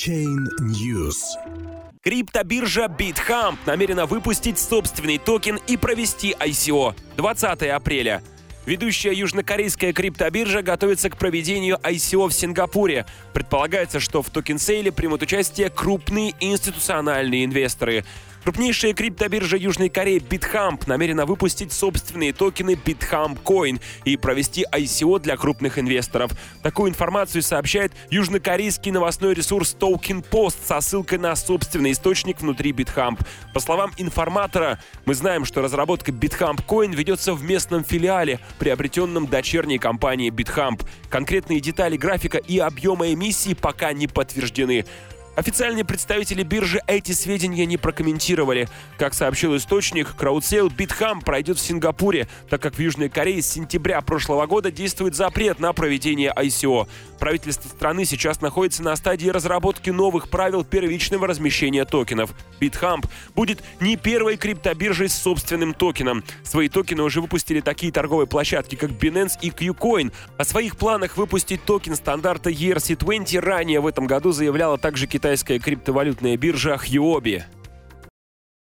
Chain News. Криптобиржа Bithumb намерена выпустить собственный токен и провести ICO 20 апреля. Ведущая южнокорейская криптобиржа готовится к проведению ICO в Сингапуре. Предполагается, что в токен-сейле примут участие крупные институциональные инвесторы. Крупнейшая криптобиржа Южной Кореи Bithumb намерена выпустить собственные токены Bithumb Coin и провести ICO для крупных инвесторов. Такую информацию сообщает южнокорейский новостной ресурс Token Post со ссылкой на собственный источник внутри Bithumb. По словам информатора, мы знаем, что разработка Bithumb Coin ведется в местном филиале, приобретенном дочерней компанией Bithumb. Конкретные детали графика и объема эмиссии пока не подтверждены. Официальные представители биржи эти сведения не прокомментировали. Как сообщил источник, краудсейл Bithumb пройдет в Сингапуре, так как в Южной Корее с сентября прошлого года действует запрет на проведение ICO. Правительство страны сейчас находится на стадии разработки новых правил первичного размещения токенов. BitHump будет не первой криптобиржей с собственным токеном. Свои токены уже выпустили такие торговые площадки, как Binance и KuCoin. О своих планах выпустить токен стандарта ERC20 ранее в этом году заявляла также китайская криптовалютная биржа Huobi.